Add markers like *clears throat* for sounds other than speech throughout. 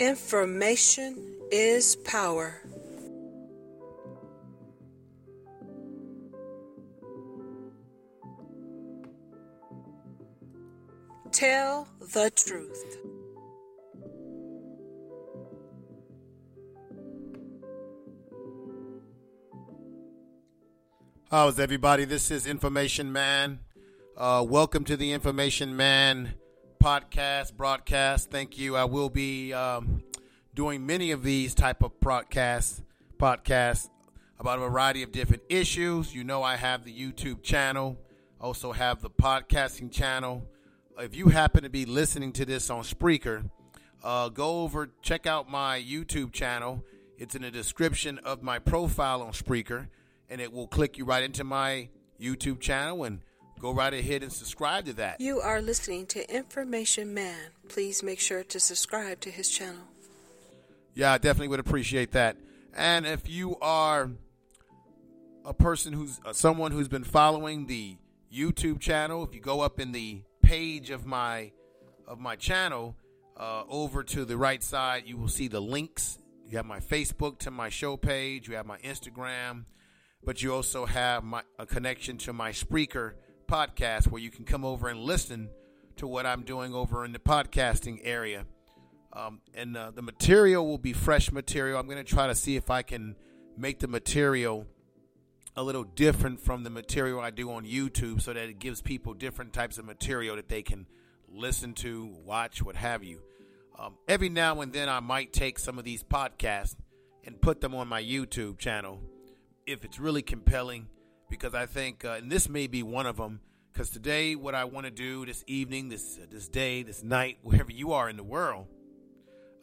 Information is power. Tell the truth. How's everybody? This is Information Man. Uh, welcome to the Information Man podcast broadcast. Thank you. I will be um, doing many of these type of broadcasts podcasts about a variety of different issues. You know, I have the YouTube channel, also have the podcasting channel. If you happen to be listening to this on Spreaker, uh, go over check out my YouTube channel. It's in the description of my profile on Spreaker and it will click you right into my YouTube channel and go right ahead and subscribe to that. You are listening to Information Man. Please make sure to subscribe to his channel. Yeah, I definitely would appreciate that. And if you are a person who's uh, someone who's been following the YouTube channel, if you go up in the page of my of my channel, uh, over to the right side, you will see the links. You have my Facebook to my show page. You have my Instagram but you also have my, a connection to my Spreaker podcast where you can come over and listen to what I'm doing over in the podcasting area. Um, and uh, the material will be fresh material. I'm going to try to see if I can make the material a little different from the material I do on YouTube so that it gives people different types of material that they can listen to, watch, what have you. Um, every now and then, I might take some of these podcasts and put them on my YouTube channel if it's really compelling, because I think, uh, and this may be one of them. Because today, what I want to do this evening, this uh, this day, this night, wherever you are in the world,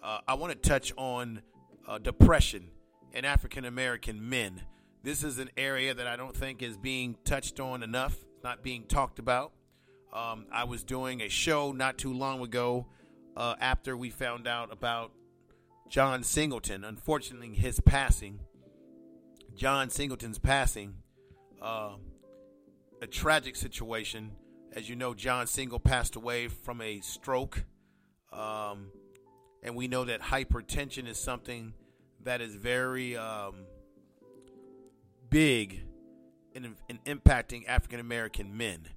uh, I want to touch on uh, depression in African American men. This is an area that I don't think is being touched on enough, not being talked about. Um, I was doing a show not too long ago uh, after we found out about John Singleton. Unfortunately, his passing. John Singleton's passing, uh, a tragic situation. As you know, John Single passed away from a stroke. Um, and we know that hypertension is something that is very um, big in, in impacting African American men.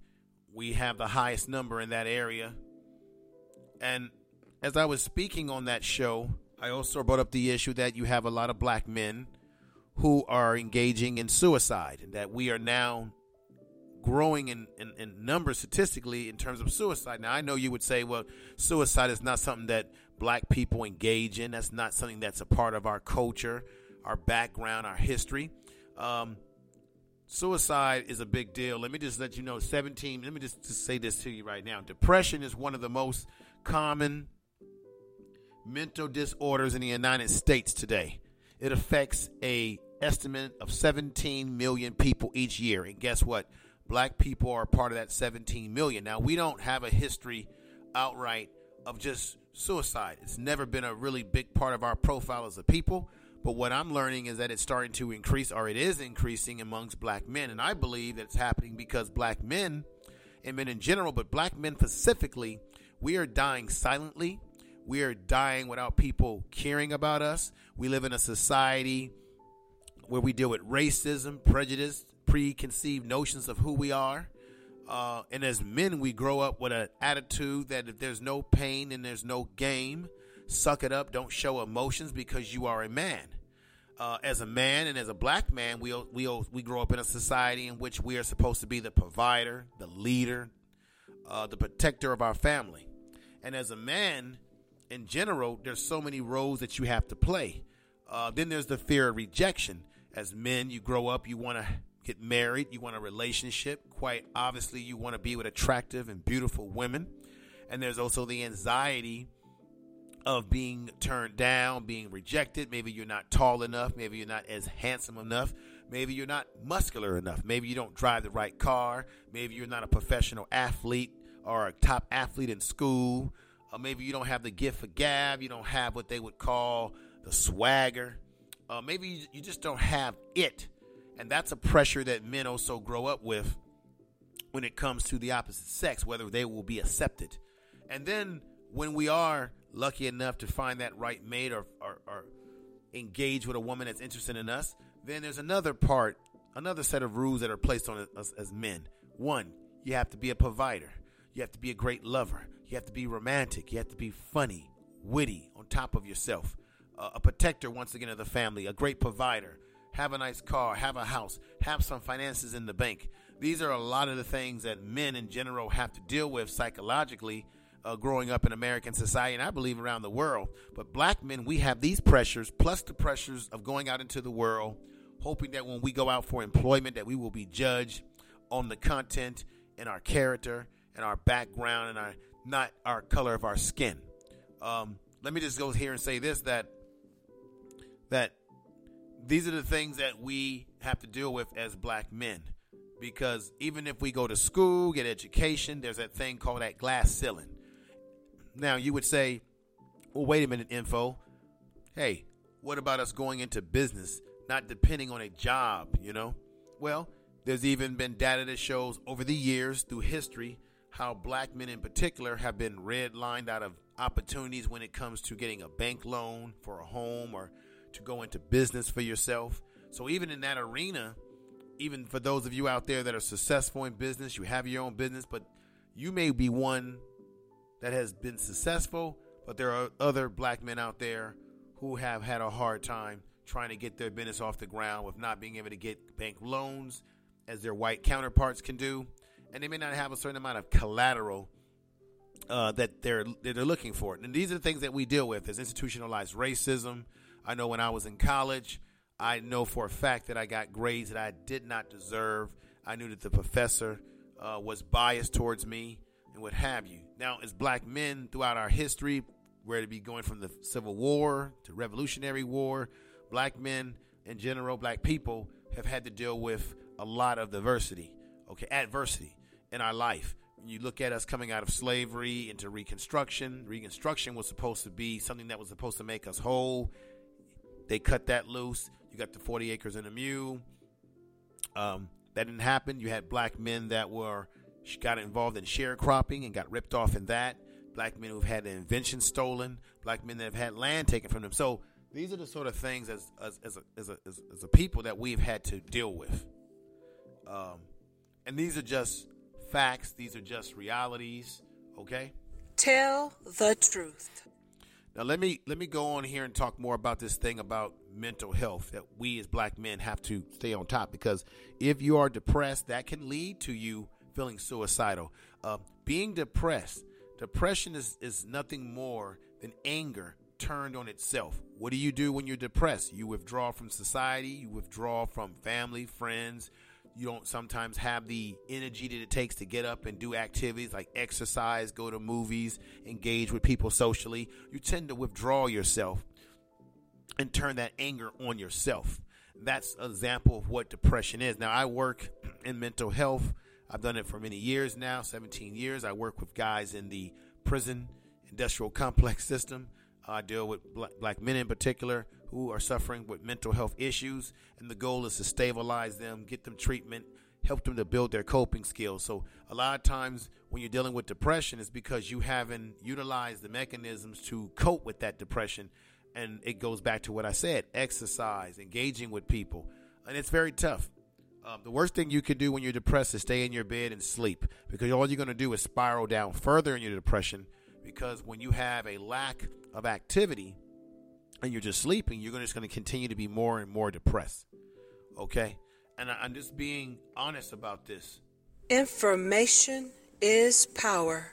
We have the highest number in that area. And as I was speaking on that show, I also brought up the issue that you have a lot of black men who are engaging in suicide, and that we are now growing in, in, in numbers statistically in terms of suicide. Now, I know you would say, well, suicide is not something that black people engage in. That's not something that's a part of our culture, our background, our history. Um, suicide is a big deal. Let me just let you know 17, let me just, just say this to you right now. Depression is one of the most common mental disorders in the United States today. It affects a estimate of 17 million people each year. And guess what? Black people are part of that 17 million. Now, we don't have a history outright of just suicide. It's never been a really big part of our profile as a people. But what I'm learning is that it's starting to increase, or it is increasing amongst black men. And I believe that it's happening because black men, and men in general, but black men specifically, we are dying silently. We are dying without people caring about us. We live in a society where we deal with racism, prejudice, preconceived notions of who we are. Uh, and as men, we grow up with an attitude that if there's no pain and there's no game, suck it up, don't show emotions because you are a man. Uh, as a man and as a black man, we, we, we grow up in a society in which we are supposed to be the provider, the leader, uh, the protector of our family. And as a man, in general, there's so many roles that you have to play. Uh, then there's the fear of rejection. As men, you grow up, you want to get married, you want a relationship. Quite obviously, you want to be with attractive and beautiful women. And there's also the anxiety of being turned down, being rejected. Maybe you're not tall enough. Maybe you're not as handsome enough. Maybe you're not muscular enough. Maybe you don't drive the right car. Maybe you're not a professional athlete or a top athlete in school or maybe you don't have the gift for gab, you don't have what they would call the swagger, uh, maybe you, you just don't have it. And that's a pressure that men also grow up with when it comes to the opposite sex, whether they will be accepted. And then when we are lucky enough to find that right mate or, or, or engage with a woman that's interested in us, then there's another part, another set of rules that are placed on us as men. One, you have to be a provider. You have to be a great lover. You have to be romantic. You have to be funny, witty, on top of yourself. Uh, a protector, once again, of the family. A great provider. Have a nice car. Have a house. Have some finances in the bank. These are a lot of the things that men in general have to deal with psychologically uh, growing up in American society, and I believe around the world. But black men, we have these pressures, plus the pressures of going out into the world, hoping that when we go out for employment, that we will be judged on the content and our character and our background and our not our color of our skin. Um, let me just go here and say this: that that these are the things that we have to deal with as black men. Because even if we go to school, get education, there's that thing called that glass ceiling. Now, you would say, well, wait a minute, info. Hey, what about us going into business, not depending on a job, you know? Well, there's even been data that shows over the years through history how black men in particular have been redlined out of opportunities when it comes to getting a bank loan for a home or to go into business for yourself. So, even in that arena, even for those of you out there that are successful in business, you have your own business, but you may be one that has been successful, but there are other black men out there who have had a hard time trying to get their business off the ground with not being able to get bank loans as their white counterparts can do, and they may not have a certain amount of collateral uh, that they're that they're looking for. And these are the things that we deal with: is institutionalized racism. I know when I was in college, I know for a fact that I got grades that I did not deserve. I knew that the professor uh, was biased towards me and what have you. Now, as black men throughout our history, where to be going from the Civil War to Revolutionary War, black men in general, black people have had to deal with a lot of diversity, okay, adversity in our life. You look at us coming out of slavery into Reconstruction, Reconstruction was supposed to be something that was supposed to make us whole. They cut that loose. You got the 40 acres and a mule. Um, that didn't happen. You had black men that were got involved in sharecropping and got ripped off in that. Black men who've had their inventions stolen. Black men that have had land taken from them. So these are the sort of things as as as a, as a, as a people that we've had to deal with. Um, and these are just facts. These are just realities. Okay. Tell the truth. Now let me let me go on here and talk more about this thing about mental health that we as black men have to stay on top because if you are depressed, that can lead to you feeling suicidal. Uh, being depressed, depression is, is nothing more than anger turned on itself. What do you do when you're depressed? You withdraw from society, you withdraw from family, friends. You don't sometimes have the energy that it takes to get up and do activities like exercise, go to movies, engage with people socially. You tend to withdraw yourself and turn that anger on yourself. That's an example of what depression is. Now, I work *clears throat* in mental health I've done it for many years now, 17 years. I work with guys in the prison industrial *laughs* complex system. I deal with black men in particular who are suffering with mental health issues, and the goal is to stabilize them, get them treatment, help them to build their coping skills. So, a lot of times when you're dealing with depression, it's because you haven't utilized the mechanisms to cope with that depression. And it goes back to what I said exercise, engaging with people. And it's very tough. Um, the worst thing you can do when you're depressed is stay in your bed and sleep because all you're going to do is spiral down further in your depression. Because when you have a lack of activity and you're just sleeping, you're just going to continue to be more and more depressed. Okay? And I, I'm just being honest about this. Information is power.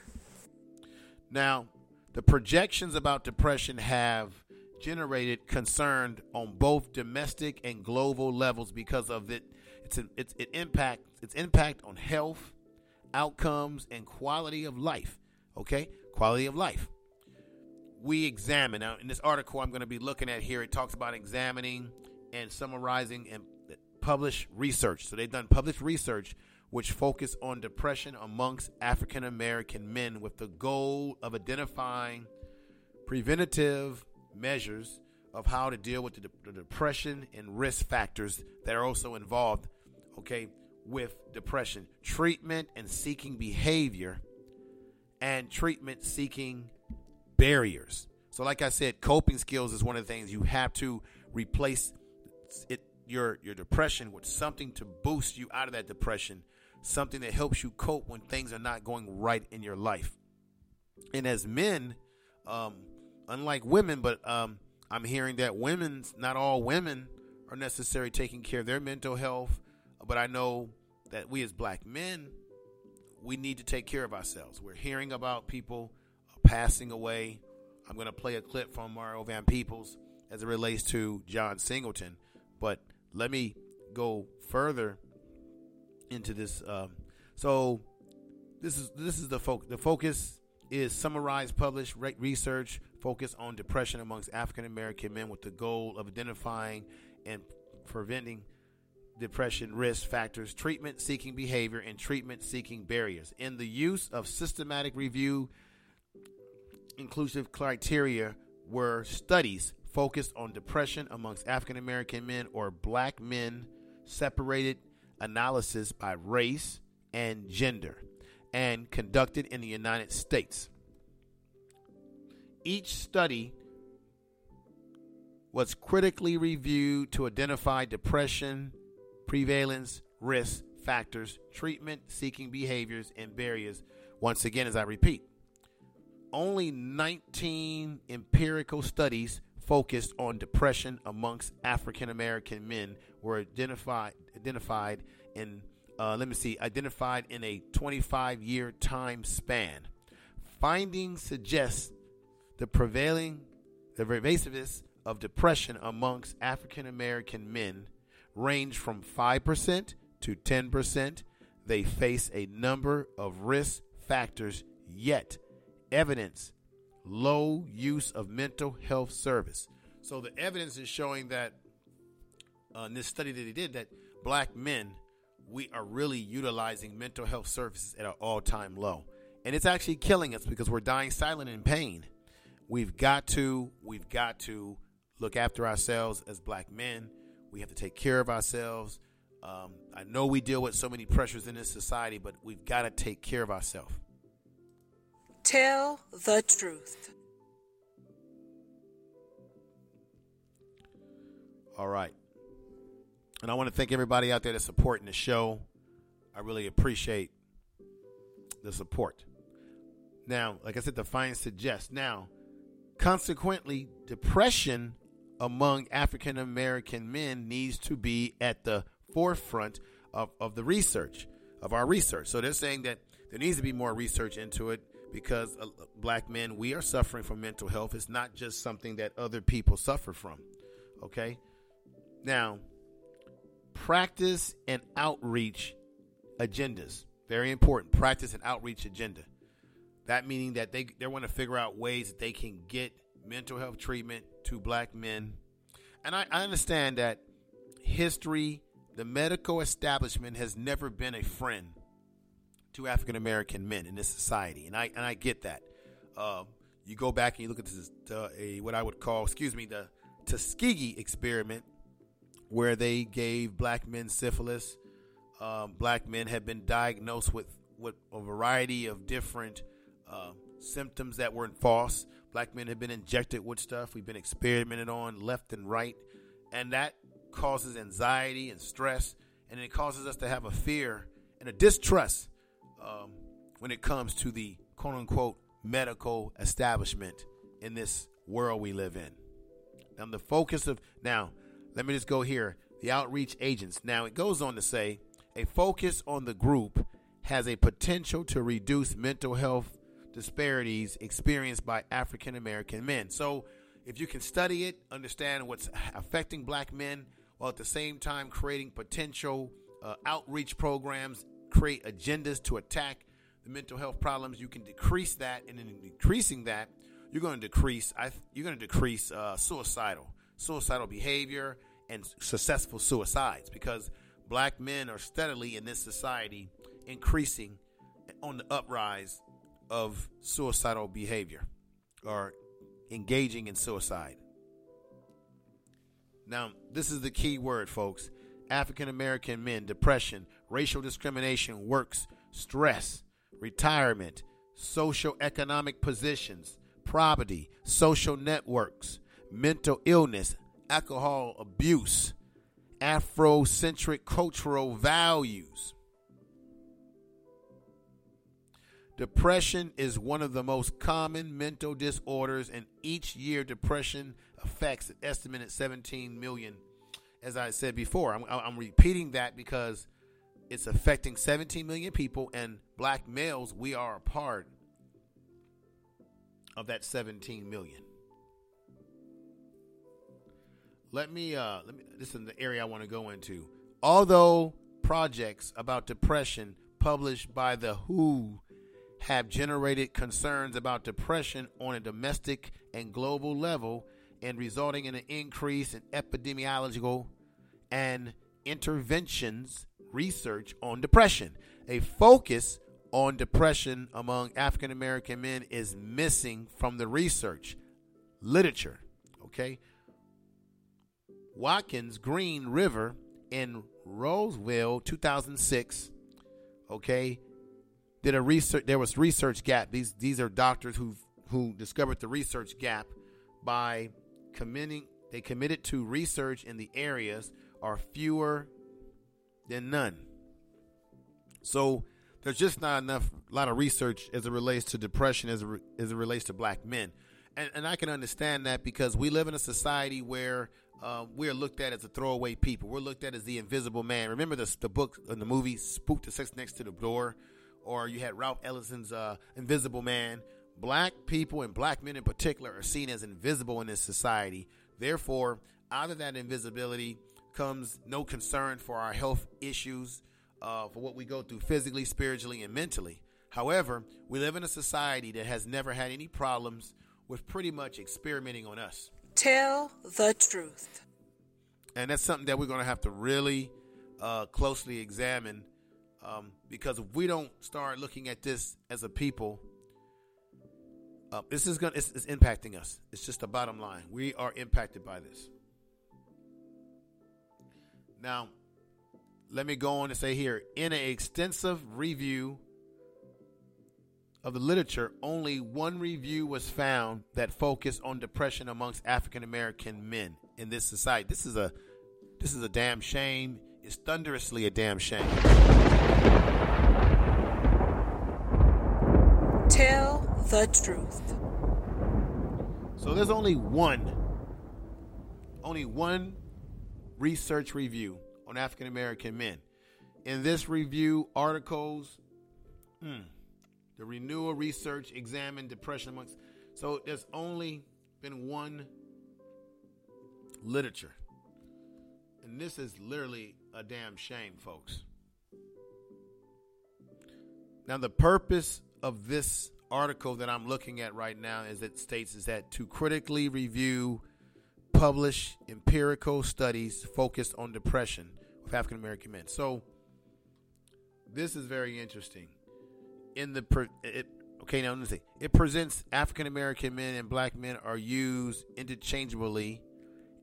Now, the projections about depression have generated concern on both domestic and global levels because of it it's an, it's it impact its impact on health, outcomes, and quality of life. Okay, quality of life. We examine now in this article I'm going to be looking at here. It talks about examining and summarizing and published research. So they've done published research which focus on depression amongst African American men with the goal of identifying preventative measures of how to deal with the, de- the, depression and risk factors that are also involved okay, with depression. Treatment and seeking behavior and treatment seeking barriers. So, like I said, coping skills is one of the things you have to replace it your your depression with something to boost you out of that depression, something that helps you cope when things are not going right in your life. And as men, um, unlike women, but um, I'm hearing that women's not all women are necessarily taking care of their mental health, but I know that we as black men, we need to take care of ourselves. We're hearing about people passing away. I'm going to play a clip from Mario Van Peebles as it relates to John Singleton, but let me go further into this. Um, so this is this is the focus. The focus is summarized, published re- research focused on depression amongst African American men with the goal of identifying and preventing depression risk factors, treatment seeking behavior, and treatment seeking barriers. In the use of systematic review, inclusive criteria were studies focused on depression amongst African American men or black men, separated analysis by race and gender, and conducted in the United States. Each study was critically reviewed to identify depression, prevalence, risk factors, treatment seeking behaviors, and barriers. Once again, as I repeat, only 19 empirical studies focused on depression amongst African American men were identified identified in uh, let me see identified in a 25 year time span. Findings suggest the prevailing the pervasiveness of depression amongst African American men range from 5% to 10%. They face a number of risk factors, yet evidence low use of mental health service. So the evidence is showing that uh, in this study that he did that black men we are really utilizing mental health services at an all-time low. And it's actually killing us because we're dying silent in pain. We've got to we've got to look after ourselves as black men. We have to take care of ourselves. Um, I know we deal with so many pressures in this society, but we've got to take care of ourselves. Tell the truth. All right. And I want to thank everybody out there that's supporting the show. I really appreciate the support. Now, like I said, the findings suggest. Now, consequently, depression among African American men needs to be at the forefront of, of the research, of our research. So they're saying that there needs to be more research into it because uh, black men, we are suffering from mental health. It's not just something that other people suffer from. Okay? Now, practice and outreach agendas. Very important. Practice and outreach agenda. That meaning that they, they want to figure out ways that they can get mental health treatment to black men. And I, I understand that history, the medical establishment has never been a friend to African American men in this society, and I and I get that. Um, you go back and you look at this, a what I would call, excuse me, the Tuskegee experiment, where they gave black men syphilis. Um, black men have been diagnosed with with a variety of different uh, symptoms that weren't false. Black men have been injected with stuff. We've been experimented on left and right, and that causes anxiety and stress, and it causes us to have a fear and a distrust um, when it comes to the quote unquote medical establishment in this world we live in. Now, the focus of now, let me just go here the outreach agents. Now, it goes on to say a focus on the group has a potential to reduce mental health disparities experienced by African American men. So, if you can study it, understand what's affecting black men, while at the same time creating potential uh, outreach programs create agendas to attack the mental health problems, you can decrease that, and in decreasing that, you're going to decrease. I, you're going to decrease uh, suicidal, suicidal behavior, and successful suicides because black men are steadily in this society increasing on the uprise of suicidal behavior or engaging in suicide. Now, this is the key word, folks. African American men, depression, racial discrimination, works, stress, retirement, social economic positions, poverty, social networks, mental illness, alcohol abuse, Afrocentric cultural values. Depression is one of the most common mental disorders, and each year, depression affects an estimated 17 million. As I said before, I'm, I'm repeating that because it's affecting 17 million people, and black males, we are a part of that 17 million. Let me, uh, let me. This is the area I want to go into. Although projects about depression published by the WHO have generated concerns about depression on a domestic and global level and resulting in an increase in epidemiological and interventions research on depression. A focus on depression among African American men is missing from the research literature. Okay. Watkins Green River in Rowell 2006 okay did a research there was research gap these these are doctors who who discovered the research gap by committing they committed to research in the areas are fewer than none. So there's just not enough a lot of research as it relates to depression as it, as it relates to black men. And, and i can understand that because we live in a society where uh, we're looked at as a throwaway people. We're looked at as the invisible man. Remember the, the book in the movie spook the sex next to the door? Or you had Ralph Ellison's uh, Invisible Man. Black people and black men in particular are seen as invisible in this society. Therefore, out of that invisibility comes no concern for our health issues, uh, for what we go through physically, spiritually, and mentally. However, we live in a society that has never had any problems with pretty much experimenting on us. Tell the truth. And that's something that we're going to have to really uh, closely examine um, because if we don't start looking at this as a people, uh, this is going it's, it's impacting us. It's just a bottom line. We are impacted by this. Now, let me go on and say here in an extensive review of the literature, only one review was found that focused on depression amongst African American men in this society. This is a this is a damn shame. It's thunderously a damn shame. Tell the truth. So there's only one, only one research review on African American men. In this review, articles, hmm, the renewal research examined depression amongst. So there's only been one literature. And this is literally a damn shame, folks. Now, the purpose of this article that I'm looking at right now is it states is that to critically review, publish empirical studies focused on depression with African American men. So, this is very interesting. In the it, okay, now let me see. It presents African American men and black men are used interchangeably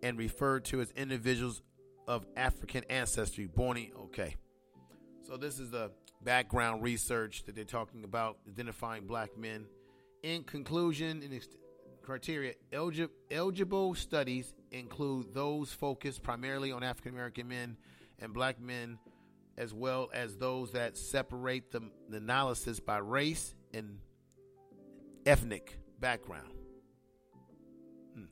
and referred to as individuals of African ancestry, born in, okay. So this is the background research that they're talking about identifying black men. In conclusion, in criteria, eligi- eligible studies include those focused primarily on African American men and black men, as well as those that separate the, the analysis by race and ethnic background. Hmm.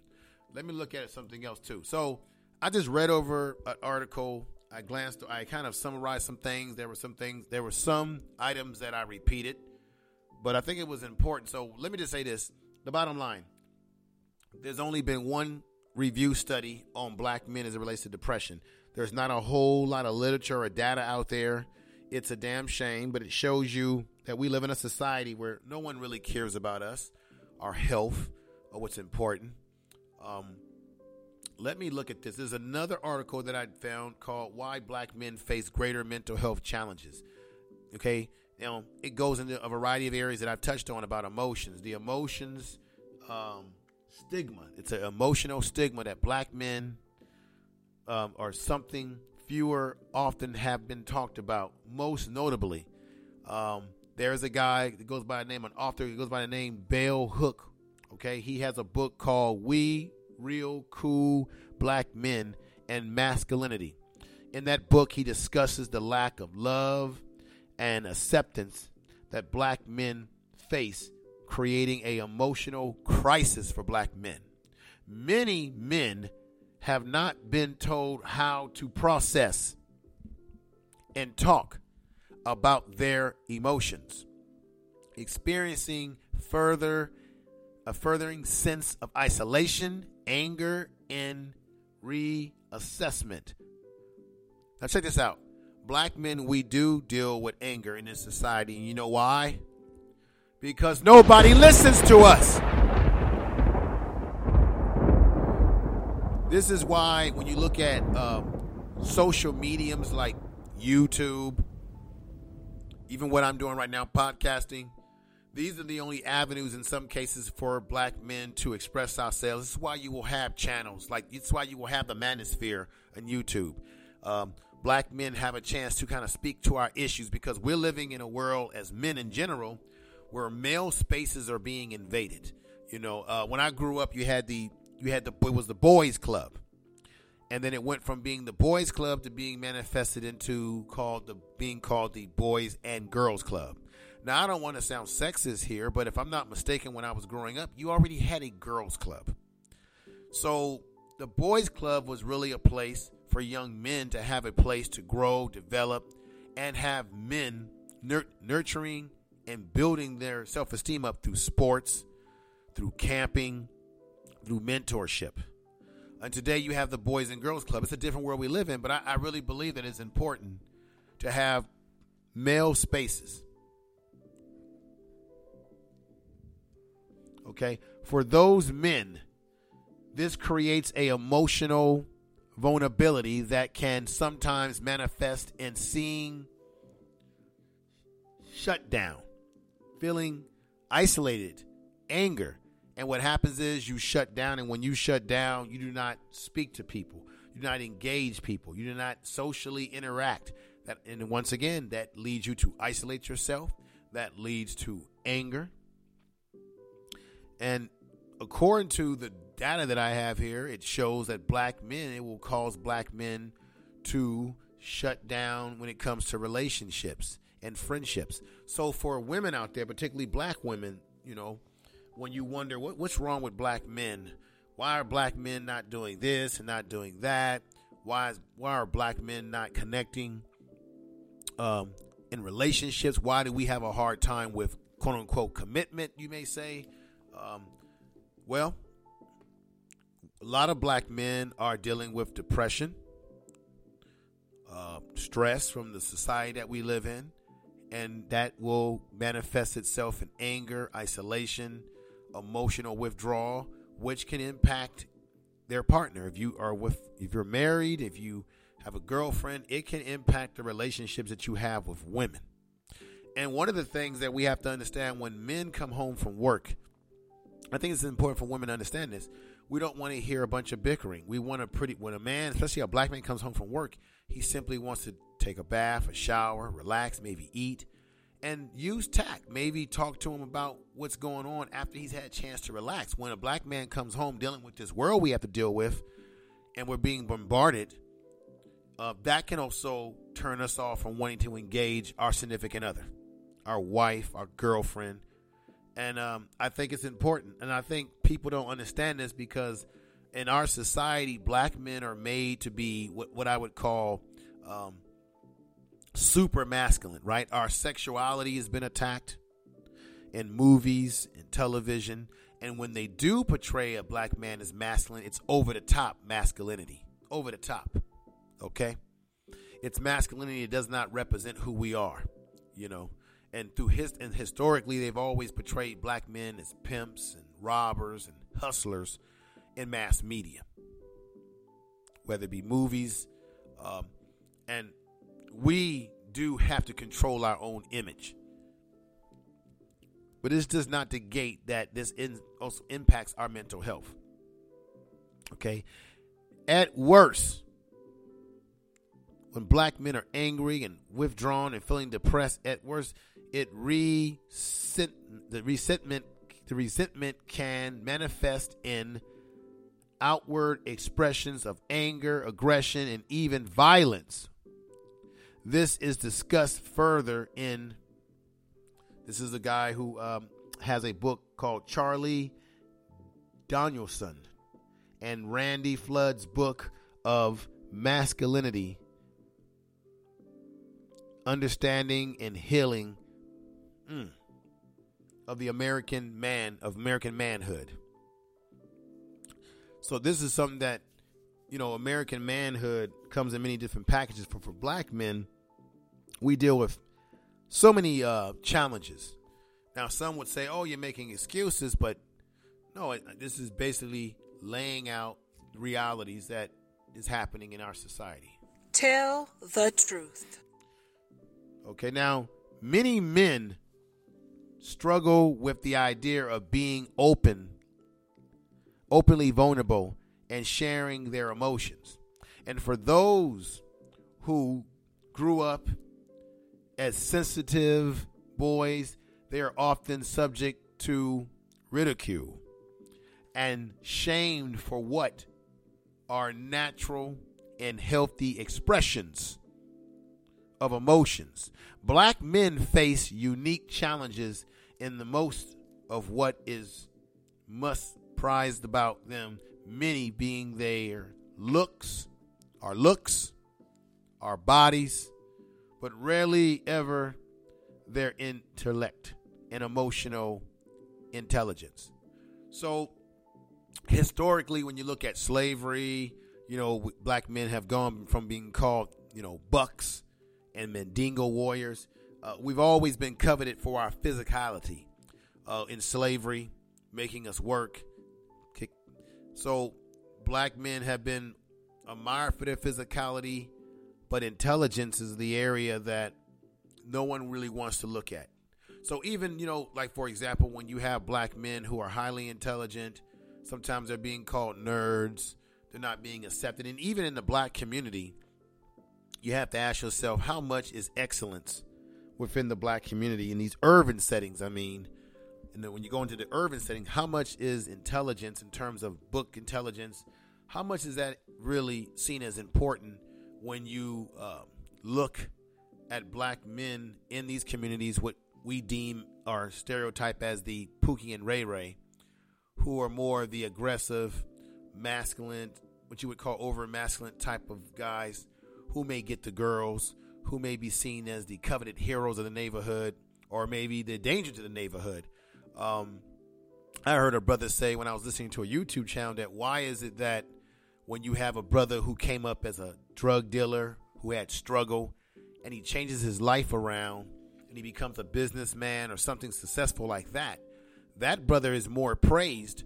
Let me look at something else too. So, I just read over an article. I glanced. I kind of summarized some things. There were some things. There were some items that I repeated, but I think it was important. So let me just say this: the bottom line. There's only been one review study on black men as it relates to depression. There's not a whole lot of literature or data out there. It's a damn shame, but it shows you that we live in a society where no one really cares about us, our health, or what's important. Um, let me look at this. There's another article that I found called Why Black Men Face Greater Mental Health Challenges. Okay. Now, it goes into a variety of areas that I've touched on about emotions. The emotions um, stigma. It's an emotional stigma that black men um, are something fewer often have been talked about. Most notably, um, there's a guy that goes by the name, an author, he goes by the name Bell Hook. Okay, he has a book called We Real Cool Black Men and Masculinity. In that book, he discusses the lack of love and acceptance that black men face, creating a emotional crisis for black men. Many men have not been told how to process and talk about their emotions, experiencing further a furthering sense of isolation, anger, and reassessment. Now check this out. Black men, we do deal with anger in this society, and you know why? Because nobody listens to us. This is why when you look at um, social mediums like YouTube, even what I'm doing right now, podcasting, these are the only avenues in some cases for black men to express ourselves. This is why you will have channels like it's why you will have the manosphere on YouTube. Um, black men have a chance to kind of speak to our issues because we're living in a world as men in general where male spaces are being invaded. You know, uh, when I grew up, you had the you had the it was the boys club, and then it went from being the boys club to being manifested into called the being called the boys and girls club. Now, I don't want to sound sexist here, but if I'm not mistaken, when I was growing up, you already had a girls' club. So the boys' club was really a place for young men to have a place to grow, develop, and have men nur- nurturing and building their self esteem up through sports, through camping, through mentorship. And today you have the Boys and Girls Club. It's a different world we live in, but I, I really believe that it's important to have male spaces Okay? For those men, this creates a emotional vulnerability that can sometimes manifest in seeing shut down, feeling isolated, anger. And what happens is you shut down, and when you shut down, you do not speak to people, you do not engage people, you do not socially interact. That, and once again, that leads you to isolate yourself. That leads to anger. And according to the data that I have here, it shows that black men, it will cause black men to shut down when it comes to relationships and friendships. So for women out there, particularly black women, you know, when you wonder what, what's wrong with black men, why are black men not doing this and not doing that? Why is, why are black men not connecting um, in relationships? Why do we have a hard time with quote unquote commitment? You may say um, well, a lot of black men are dealing with depression, uh, stress from the society that we live in, and that will manifest itself in anger, isolation, emotional withdrawal, which can impact their partner. If you are with, if you're married, if you have a girlfriend, it can impact the relationships that you have with women. And one of the things that we have to understand when men come home from work, I think it's important for women to understand this. We don't want to hear a bunch of bickering. We want a pretty when a man, especially a black man, comes home from work, he simply wants to take a bath, a shower, relax, maybe eat, and use tact. Maybe talk to him about what's going on after he's had a chance to relax. When a black man comes home dealing with this world we have to deal with, and we're being bombarded, uh, that can also turn us off from wanting to engage our significant other, our wife, our girlfriend and um, I think it's important. And I think people don't understand this because in our society, black men are made to be what, what I would call um, super masculine, right? Our sexuality has been attacked in movies and television. And when they do portray a black man as masculine, it's over the top masculinity. Over the top. Okay? It's masculinity. It does not represent who we are, you know and through his and historically they've always portrayed black men as pimps and robbers and hustlers in mass media whether it be movies um, and we do have to control our own image. But this does not negate that this in, also impacts our mental health okay? At worst when black men are angry and withdrawn and feeling depressed at worst it resent the resentment the resentment can manifest in outward expressions of anger, aggression, and even violence. This is discussed further in. This is a guy who um, has a book called Charlie Donaldson and Randy Flood's book of masculinity, understanding and healing mm, of the American man, of American manhood. So this is something that, you know, American manhood comes in many different packages. For for black men, we deal with so many uh, challenges. Now, some would say, "Oh, you're making excuses," but no, this is basically laying out realities that is happening in our society. Tell the truth. Okay, now many men struggle with the idea of being open, openly vulnerable, and sharing their emotions. And for those who grew up as sensitive boys, they are often subject to ridicule and shamed for what are natural and healthy expressions of emotions. Black men face unique challenges in the most of what is most prized about them, many being their looks, our looks, our bodies, but rarely ever their intellect and emotional intelligence. So historically, when you look at slavery, you know, black men have gone from being called, you know, bucks and Mandingo warriors. Uh, we've always been coveted for our physicality uh, in slavery, making us work. So, black men have been admired for their physicality, but intelligence is the area that no one really wants to look at. So, even, you know, like for example, when you have black men who are highly intelligent, Sometimes they're being called nerds. They're not being accepted. And even in the black community, you have to ask yourself how much is excellence within the black community in these urban settings? I mean, and then when you go into the urban setting, how much is intelligence in terms of book intelligence? How much is that really seen as important when you uh, look at black men in these communities, what we deem or stereotype as the Pookie and Ray Ray? who are more the aggressive, masculine, what you would call over masculine type of guys who may get the girls, who may be seen as the coveted heroes of the neighborhood, or maybe the danger to the neighborhood. Um, I heard a brother say when I was listening to a YouTube channel that why is it that when you have a brother who came up as a drug dealer, who had struggle, and he changes his life around and he becomes a businessman or something successful like that, that brother is more praised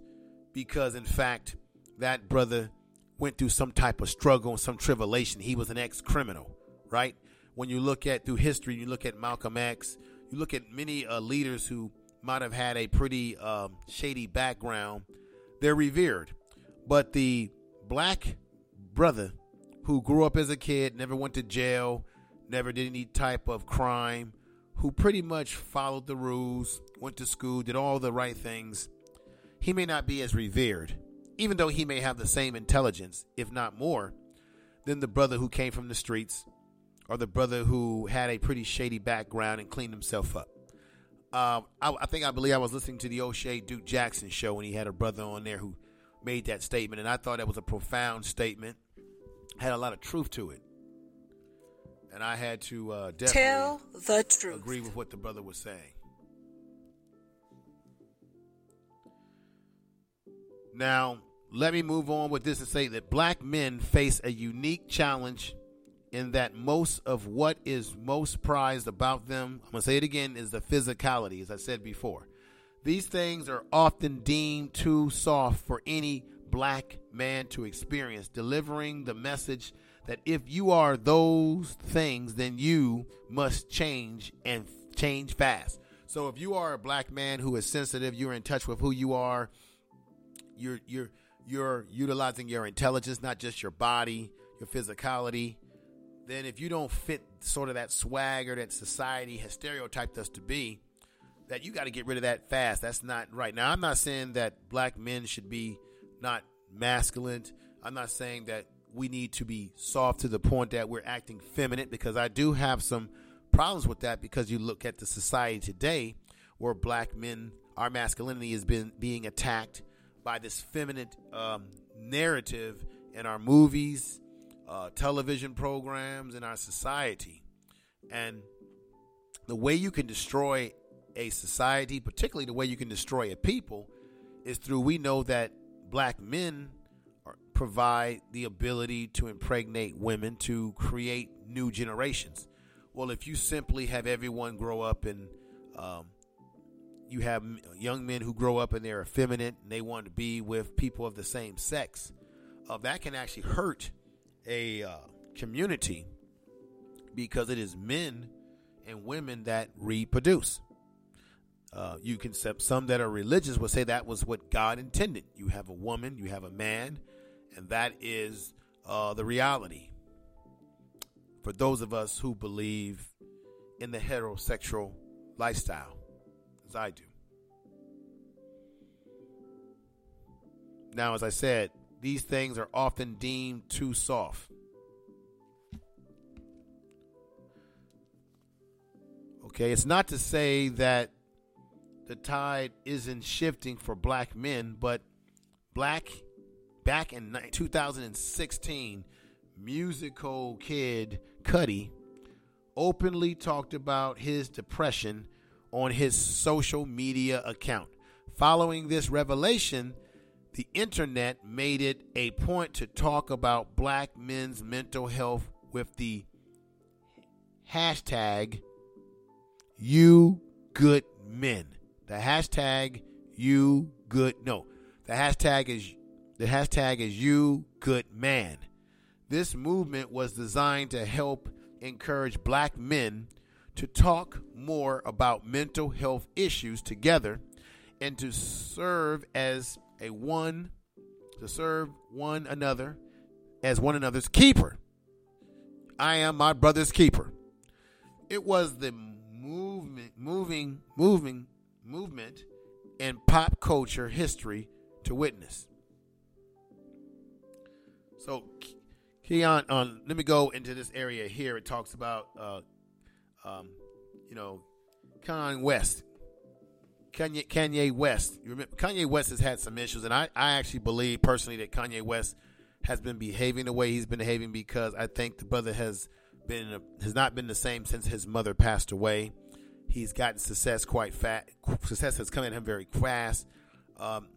because, in fact, that brother went through some type of struggle and some tribulation. He was an ex criminal, right? When you look at through history, you look at Malcolm X, you look at many uh, leaders who might have had a pretty um, shady background, they're revered. But the black brother who grew up as a kid, never went to jail, never did any type of crime, who pretty much followed the rules, went to school, did all the right things, he may not be as revered, even though he may have the same intelligence, if not more, than the brother who came from the streets or the brother who had a pretty shady background and cleaned himself up. Um, I, I, think I believe I was listening to the Oshay Duke Jackson show when he had a brother on there who made that statement, and I thought that was a profound statement, had a lot of truth to it and I had to uh, definitely tell the truth. Agree with what the brother was saying. Now, let me move on with this and say that black men face a unique challenge in that most of what is most prized about them, I'm going to say it again, is the physicality, as I said before. These things are often deemed too soft for any black man to experience, delivering the message that if you are those things, then you must change and change fast. So if you are a black man who is sensitive, you're in touch with who you are, you're you're you're utilizing your intelligence, not just your body, your physicality, then if you don't fit sort of that swagger that society has stereotyped us to be, that you got to get rid of that fast. That's not right. Now, I'm not saying that black men should be not masculine. I'm not saying that we need to be soft to the point that we're acting feminine because I do have some problems with that because you look at the society today where black men, our masculinity is been being attacked by this feminine um, narrative in our movies, uh, television programs, in our society. And the way you can destroy a society, particularly the way you can destroy a people, is through we know that black men are, provide the ability to impregnate women to create new generations. Well, if you simply have everyone grow up and um, you have young men who grow up and they're effeminate and they want to be with people of the same sex, uh, that can actually hurt a uh, community because it is men and women that reproduce. Uh, you can some that are religious will say that was what God intended. You have a woman, you have a man, and that is uh, the reality. For those of us who believe in the heterosexual lifestyle, as I do. Now, as I said, these things are often deemed too soft. Okay, it's not to say that the tide isn't shifting for black men, but black back in 2016, musical kid Cudi openly talked about his depression on his social media account. Following this revelation, the internet made it a point to talk about black men's mental health with the hashtag you good men. The hashtag you good no. The hashtag is the hashtag is you good man. This movement was designed to help encourage black men to talk more about mental health issues together and to serve as a one to serve one another as one another's keeper. I am my brother's keeper. It was the movement moving moving movement in pop culture history to witness. So, Keon, um, let me go into this area here. It talks about, uh, um, you know, Kanye West. Kanye, Kanye West. You remember, Kanye West has had some issues, and I, I actually believe personally that Kanye West has been behaving the way he's been behaving because I think the brother has been has not been the same since his mother passed away. He's gotten success quite fast. Success has come at him very fast. Um,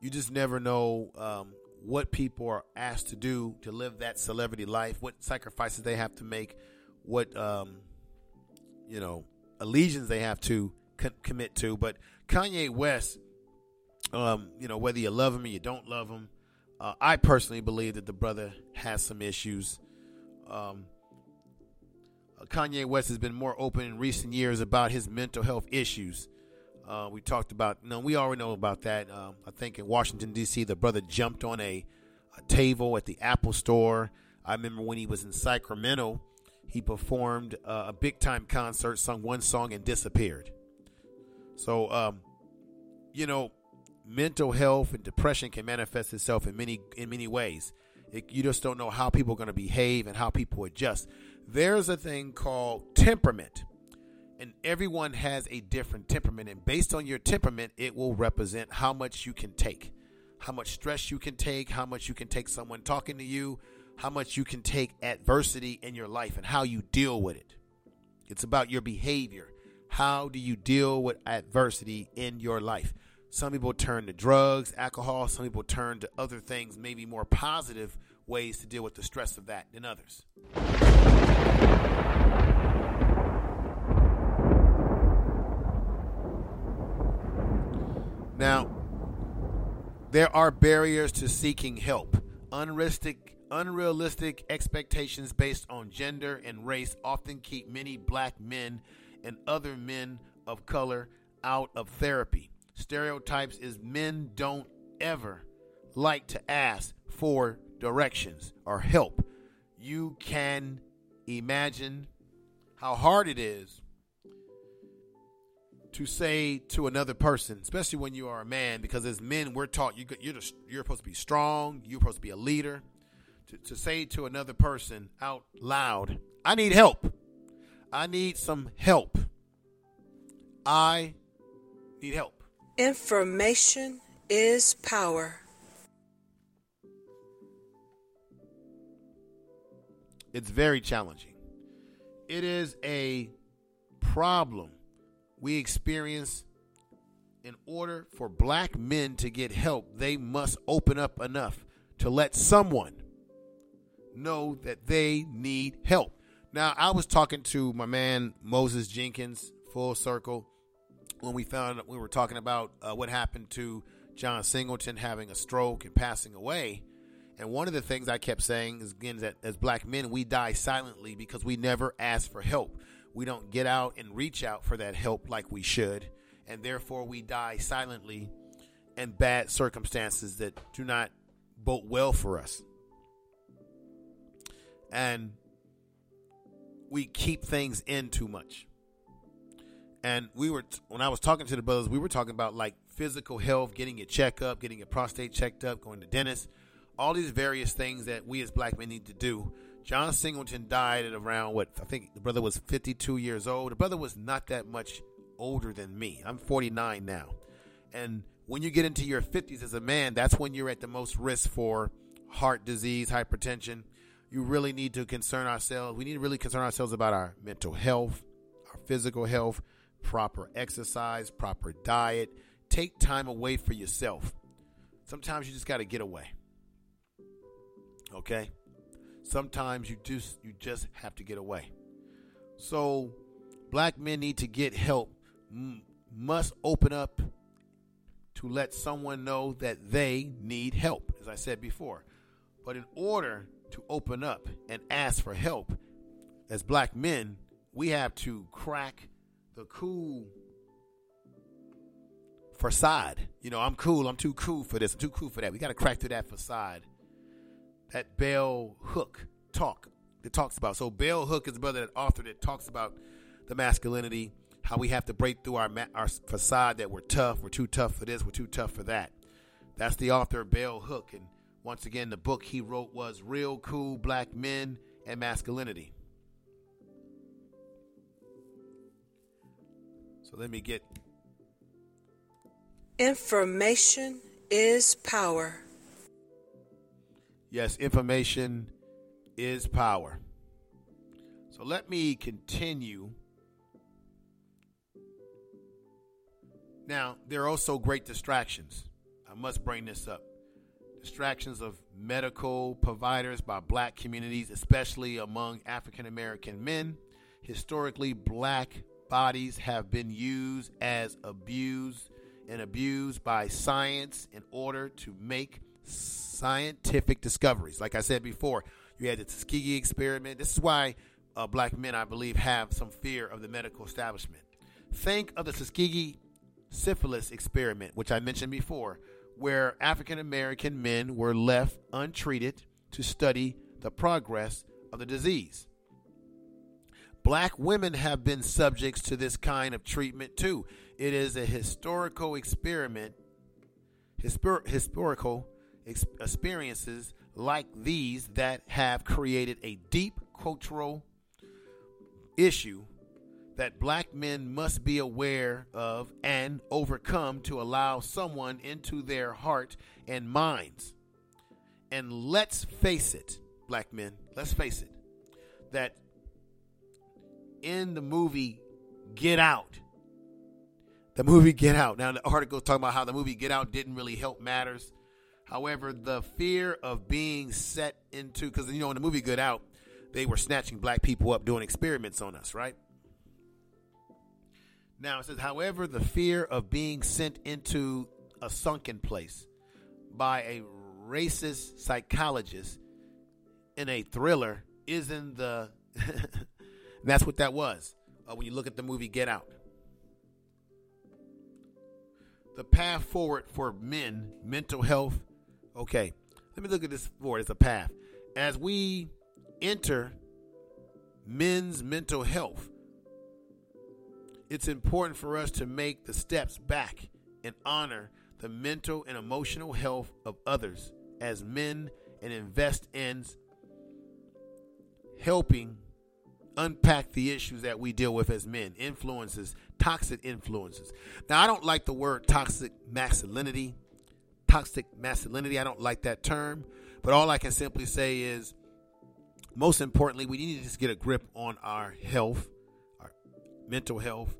you just never know um, what people are asked to do to live that celebrity life, what sacrifices they have to make, what um, you know allegiance they have to commit to. But Kanye West, um, you know, whether you love him or you don't love him, uh, I personally believe that the brother has some issues. Um, Kanye West has been more open in recent years about his mental health issues. Uh, we talked about, you know, we already know about that. Um, I think in Washington, D.C., the brother jumped on a, a, table at the Apple store. I remember when he was in Sacramento, he performed uh, a big time concert, sung one song, and disappeared. So, um, you know, mental health and depression can manifest itself in many in many ways. It, you just don't know how people are going to behave and how people adjust there's a thing called temperament. And everyone has a different temperament. And based on your temperament, it will represent how much you can take, how much stress you can take, how much you can take someone talking to you, how much you can take adversity in your life, and how you deal with it. It's about your behavior. How do you deal with adversity in your life? Some people turn to drugs, alcohol. Some people turn to other things, maybe more positive ways to deal with the stress of that than others. Now, there are barriers to seeking help. Unrealistic, unrealistic expectations based on gender and race often keep many black men and other men of color out of therapy. Stereotypes is men don't ever like to ask for directions or help. You can imagine how hard it is to say to another person, especially when you are a man, because as men we're taught you you're just, you're supposed to be strong, you're supposed to be a leader. To, to say to another person out loud, "I need help. I need some help. I need help." Information is power. It's very challenging. It is a problem we experience in order for black men to get help, they must open up enough to let someone know that they need help. Now, I was talking to my man Moses Jenkins, full circle, when we found we were talking about uh, what happened to John Singleton having a stroke and passing away. And one of the things I kept saying is again that as black men, we die silently because we never ask for help. We don't get out and reach out for that help like we should. And therefore, we die silently in bad circumstances that do not bode well for us. And we keep things in too much. And we were, when I was talking to the brothers, we were talking about like physical health, getting your checkup, getting your prostate checked up, going to dentist, all these various things that we as black men need to do. John Singleton died at around what I think the brother was 52 years old. The brother was not that much older than me. I'm 49 now. And when you get into your 50s as a man, that's when you're at the most risk for heart disease, hypertension. You really need to concern ourselves. We need to really concern ourselves about our mental health, our physical health, proper exercise, proper diet. Take time away for yourself. Sometimes you just got to get away. Okay? Sometimes you just you just have to get away. So black men need to get help. Must open up to let someone know that they need help, as I said before. But in order to open up and ask for help, as black men, we have to crack the cool facade. You know, I'm cool. I'm too cool for this. I'm too cool for that. We got to crack through that facade that Bell Hook talk that talks about. So Bell Hook is the brother that author that talks about the masculinity, how we have to break through our our facade that we're tough, we're too tough for this, we're too tough for that. That's the author of Bell Hook, and once again, the book he wrote was "Real Cool Black Men and Masculinity." So let me get. Information is power. Yes, information is power. So let me continue. Now, there are also great distractions. I must bring this up. Distractions of medical providers by black communities, especially among African American men. Historically, black bodies have been used as abused and abused by science in order to make scientific discoveries. Like I said before, you had the Tuskegee experiment. This is why uh, black men, I believe, have some fear of the medical establishment. Think of the Tuskegee syphilis experiment, which I mentioned before, where African American men were left untreated to study the progress of the disease. Black women have been subjects to this kind of treatment too. It is a historical experiment, histor- historical experiences like these that have created a deep cultural issue that black men must be aware of and overcome to allow someone into their heart and minds. And let's face it, black men, let's face it, that in the movie Get Out, the movie Get Out. Now, the article talking about how the movie Get Out didn't really help matters However, the fear of being set into, because, you know, in the movie Get Out, they were snatching black people up doing experiments on us, right? Now it says, however, the fear of being sent into a sunken place by a racist psychologist in a thriller is in the. *laughs* that's what that was uh, when you look at the movie Get Out. The path forward for men, mental health, Okay, let me look at this forward as a path. As we enter men's mental health, it's important for us to make the steps back and honor the mental and emotional health of others as men and invest in helping unpack the issues that we deal with as men influences toxic influences. Now i don't like the word toxic masculinity toxic masculinity i don't like that term but all i can simply say is most importantly we need to just get a grip on our health our mental health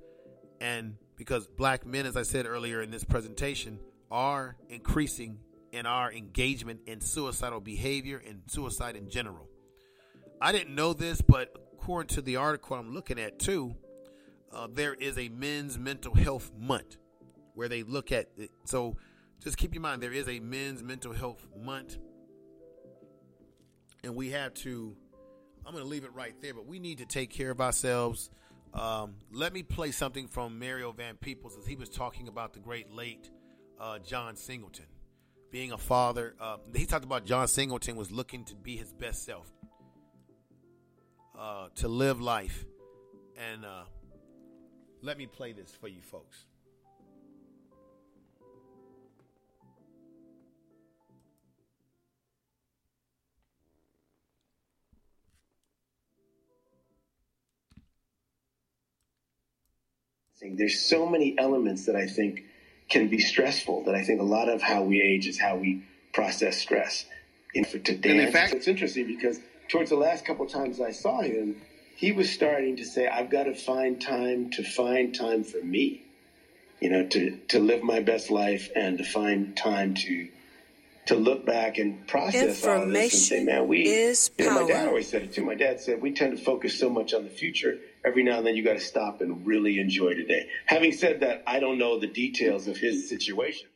and because black men as i said earlier in this presentation are increasing in our engagement in suicidal behavior and suicide in general i didn't know this but according to the article I'm looking at too, uh, there is a men's mental health month where they look at it. So just keep in mind there is a men's mental health month, and we have to. I'm going to leave it right there, but we need to take care of ourselves. Um, let me play something from Mario Van Peebles as he was talking about the great late uh, John Singleton being a father. Uh, he talked about John Singleton was looking to be his best self uh, to live life. And uh, let me play this for you folks. There's so many elements that I think can be stressful. That I think a lot of how we age is how we process stress. In, to dance, and in fact, it's interesting because towards the last couple times I saw him, he was starting to say, I've got to find time to find time for me, you know, to, to live my best life and to find time to to look back and process all this and say, man, we, is you know, my dad always said it too. My dad said, we tend to focus so much on the future. Every now and then you got to stop and really enjoy today. Having said that, I don't know the details of his situation.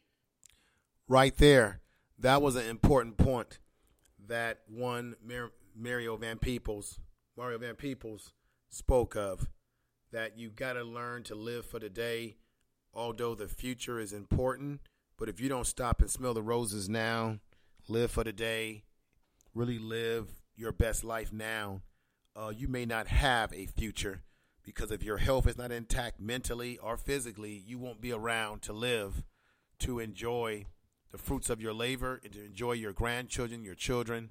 Right there. That was an important point that one Mario Van Peebles, Mario Van Peebles spoke of that you got to learn to live for today, although the future is important. But if you don't stop and smell the roses now, live for the day, really live your best life now, uh, you may not have a future because if your health is not intact mentally or physically, you won't be around to live, to enjoy the fruits of your labor, and to enjoy your grandchildren, your children,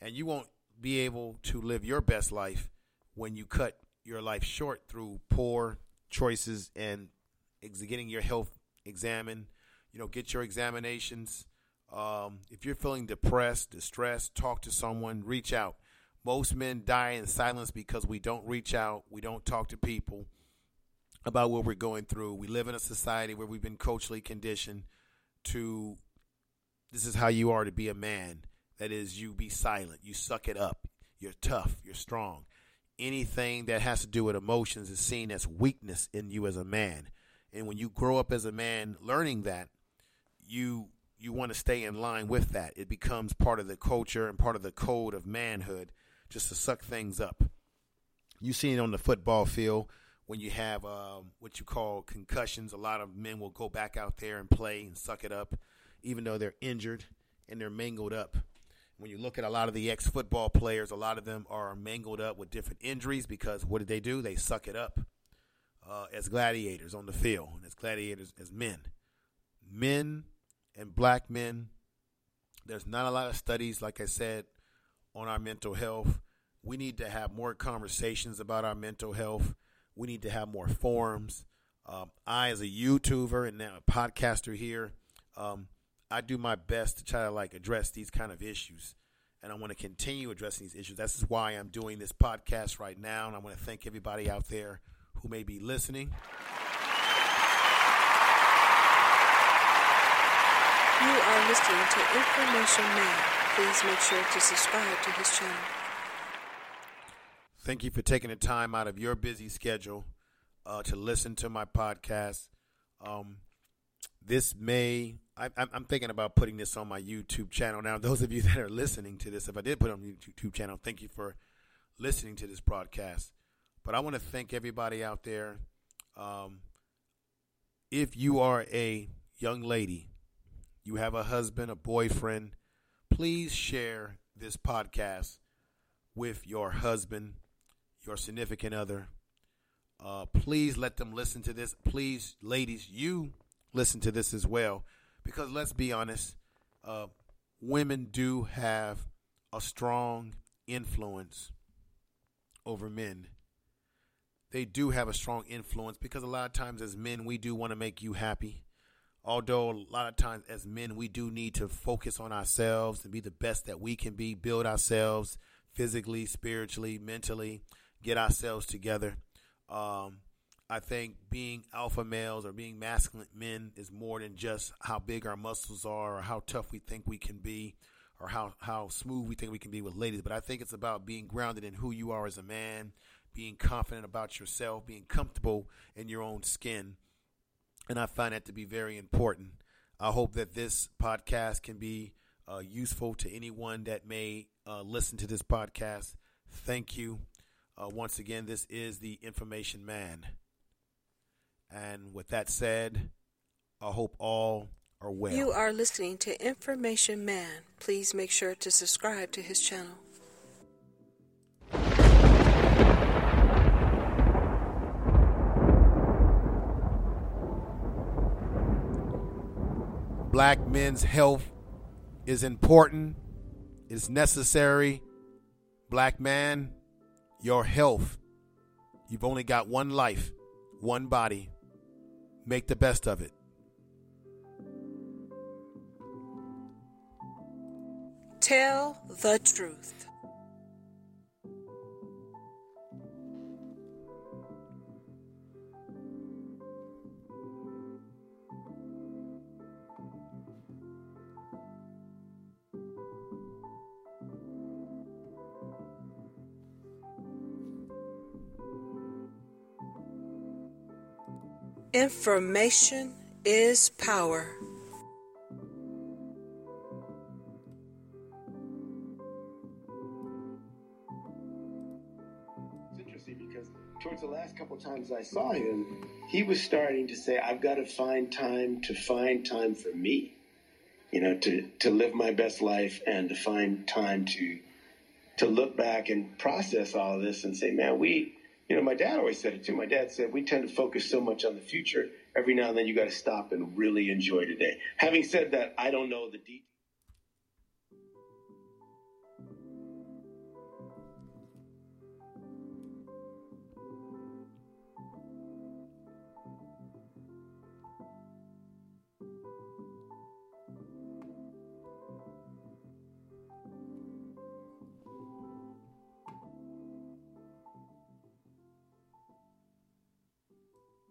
and you won't be able to live your best life when you cut your life short through poor choices and getting your health examined. You know, get your examinations. Um, if you're feeling depressed, distressed, talk to someone, reach out. Most men die in silence because we don't reach out, we don't talk to people about what we're going through. We live in a society where we've been culturally conditioned to this is how you are to be a man. That is, you be silent, you suck it up, you're tough, you're strong. Anything that has to do with emotions is seen as weakness in you as a man. And when you grow up as a man learning that, you you want to stay in line with that. It becomes part of the culture and part of the code of manhood just to suck things up. You see it on the football field when you have um, what you call concussions. A lot of men will go back out there and play and suck it up, even though they're injured and they're mangled up when you look at a lot of the ex football players, a lot of them are mangled up with different injuries because what did they do? They suck it up uh, as gladiators on the field, as gladiators, as men. Men and black men, there's not a lot of studies, like I said, on our mental health. We need to have more conversations about our mental health. We need to have more forums. Um, I, as a YouTuber and now a podcaster here, um, I do my best to try to like address these kind of issues. And I want to continue addressing these issues. This is why I'm doing this podcast right now. And I want to thank everybody out there who may be listening. You are listening to Information Man. Please make sure to subscribe to his channel. Thank you for taking the time out of your busy schedule uh, to listen to my podcast. Um, this may I, I'm thinking about putting this on my YouTube channel now. Those of you *laughs* that are listening to this, if I did put on YouTube channel, thank you for listening to this broadcast. But I want to thank everybody out there. Um, if you are a young lady, you have a husband, a boyfriend, please share this podcast with your husband, your significant other, Uh, please let them listen to this. Please, ladies, you listen to this as well. Because let's be honest, uh, women do have a strong influence over men. They do have a strong influence because a lot of times as men, we do want to make you happy. Although a lot of times as men, we do need to focus on ourselves and be the best that we can be, build ourselves physically, spiritually, mentally, get ourselves together. Um, I think being alpha males or being masculine men is more than just how big our muscles are or how tough we think we can be or how, how smooth we think we can be with ladies. But I think it's about being grounded in who you are as a man, being confident about yourself, being comfortable in your own skin. And I find that to be very important. I hope that this podcast can be uh, useful to anyone that may uh, listen to this podcast. Thank you. Uh, once again, this is the Information Man. And with that said, I hope all are well. You are listening to Information Man. Please make sure to subscribe to his channel. Black men's health is important, is necessary. Black man, your health. You've only got one life, one body. Make the best of it. Tell the truth. Information is power. It's interesting because towards the last couple times I saw him, he was starting to say, I've got to find time to find time for me. You know, to, to live my best life and to find time to to look back and process all of this and say, man, we you know, my dad always said it too. My dad said we tend to focus so much on the future. Every now and then, you got to stop and really enjoy today. Having said that, I don't know the details.